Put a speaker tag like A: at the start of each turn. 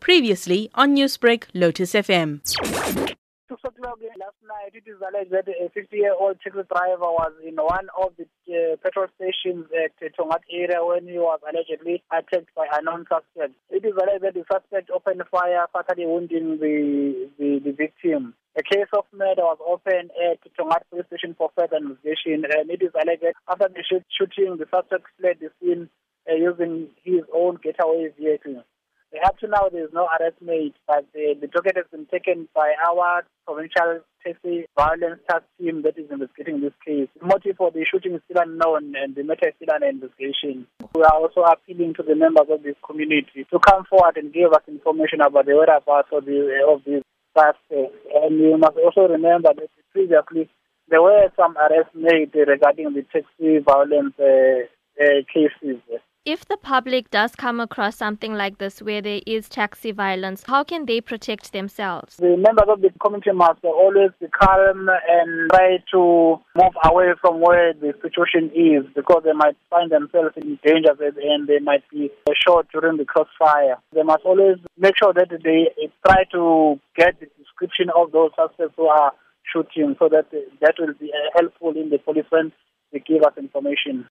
A: Previously on Newsbreak, Lotus FM.
B: Last night, it is alleged that a 50-year-old taxi driver was in one of the uh, petrol stations at the Tongaat area when he was allegedly attacked by a unknown suspect. It is alleged that the suspect opened fire, fatally wounding the, the, the victim. A case of murder was opened at Tongaat police station for further investigation, and it is alleged after the shooting, the suspect fled the scene uh, using his own getaway vehicle. Up to now, there is no arrest made, but the, the docket has been taken by our provincial taxi violence task team that is investigating this case. The motive for the shooting is still unknown and the matter is still under investigation. We are also appealing to the members of this community to come forward and give us information about the whereabouts of, the, of these suspects. And you must also remember that previously there were some arrests made regarding the taxi violence uh, uh, cases.
C: If the public does come across something like this where there is taxi violence, how can they protect themselves?
B: The members of the community must always be calm and try to move away from where the situation is because they might find themselves in danger and they might be shot during the crossfire. They must always make sure that they try to get the description of those suspects who are shooting so that that will be helpful in the police when they give us information.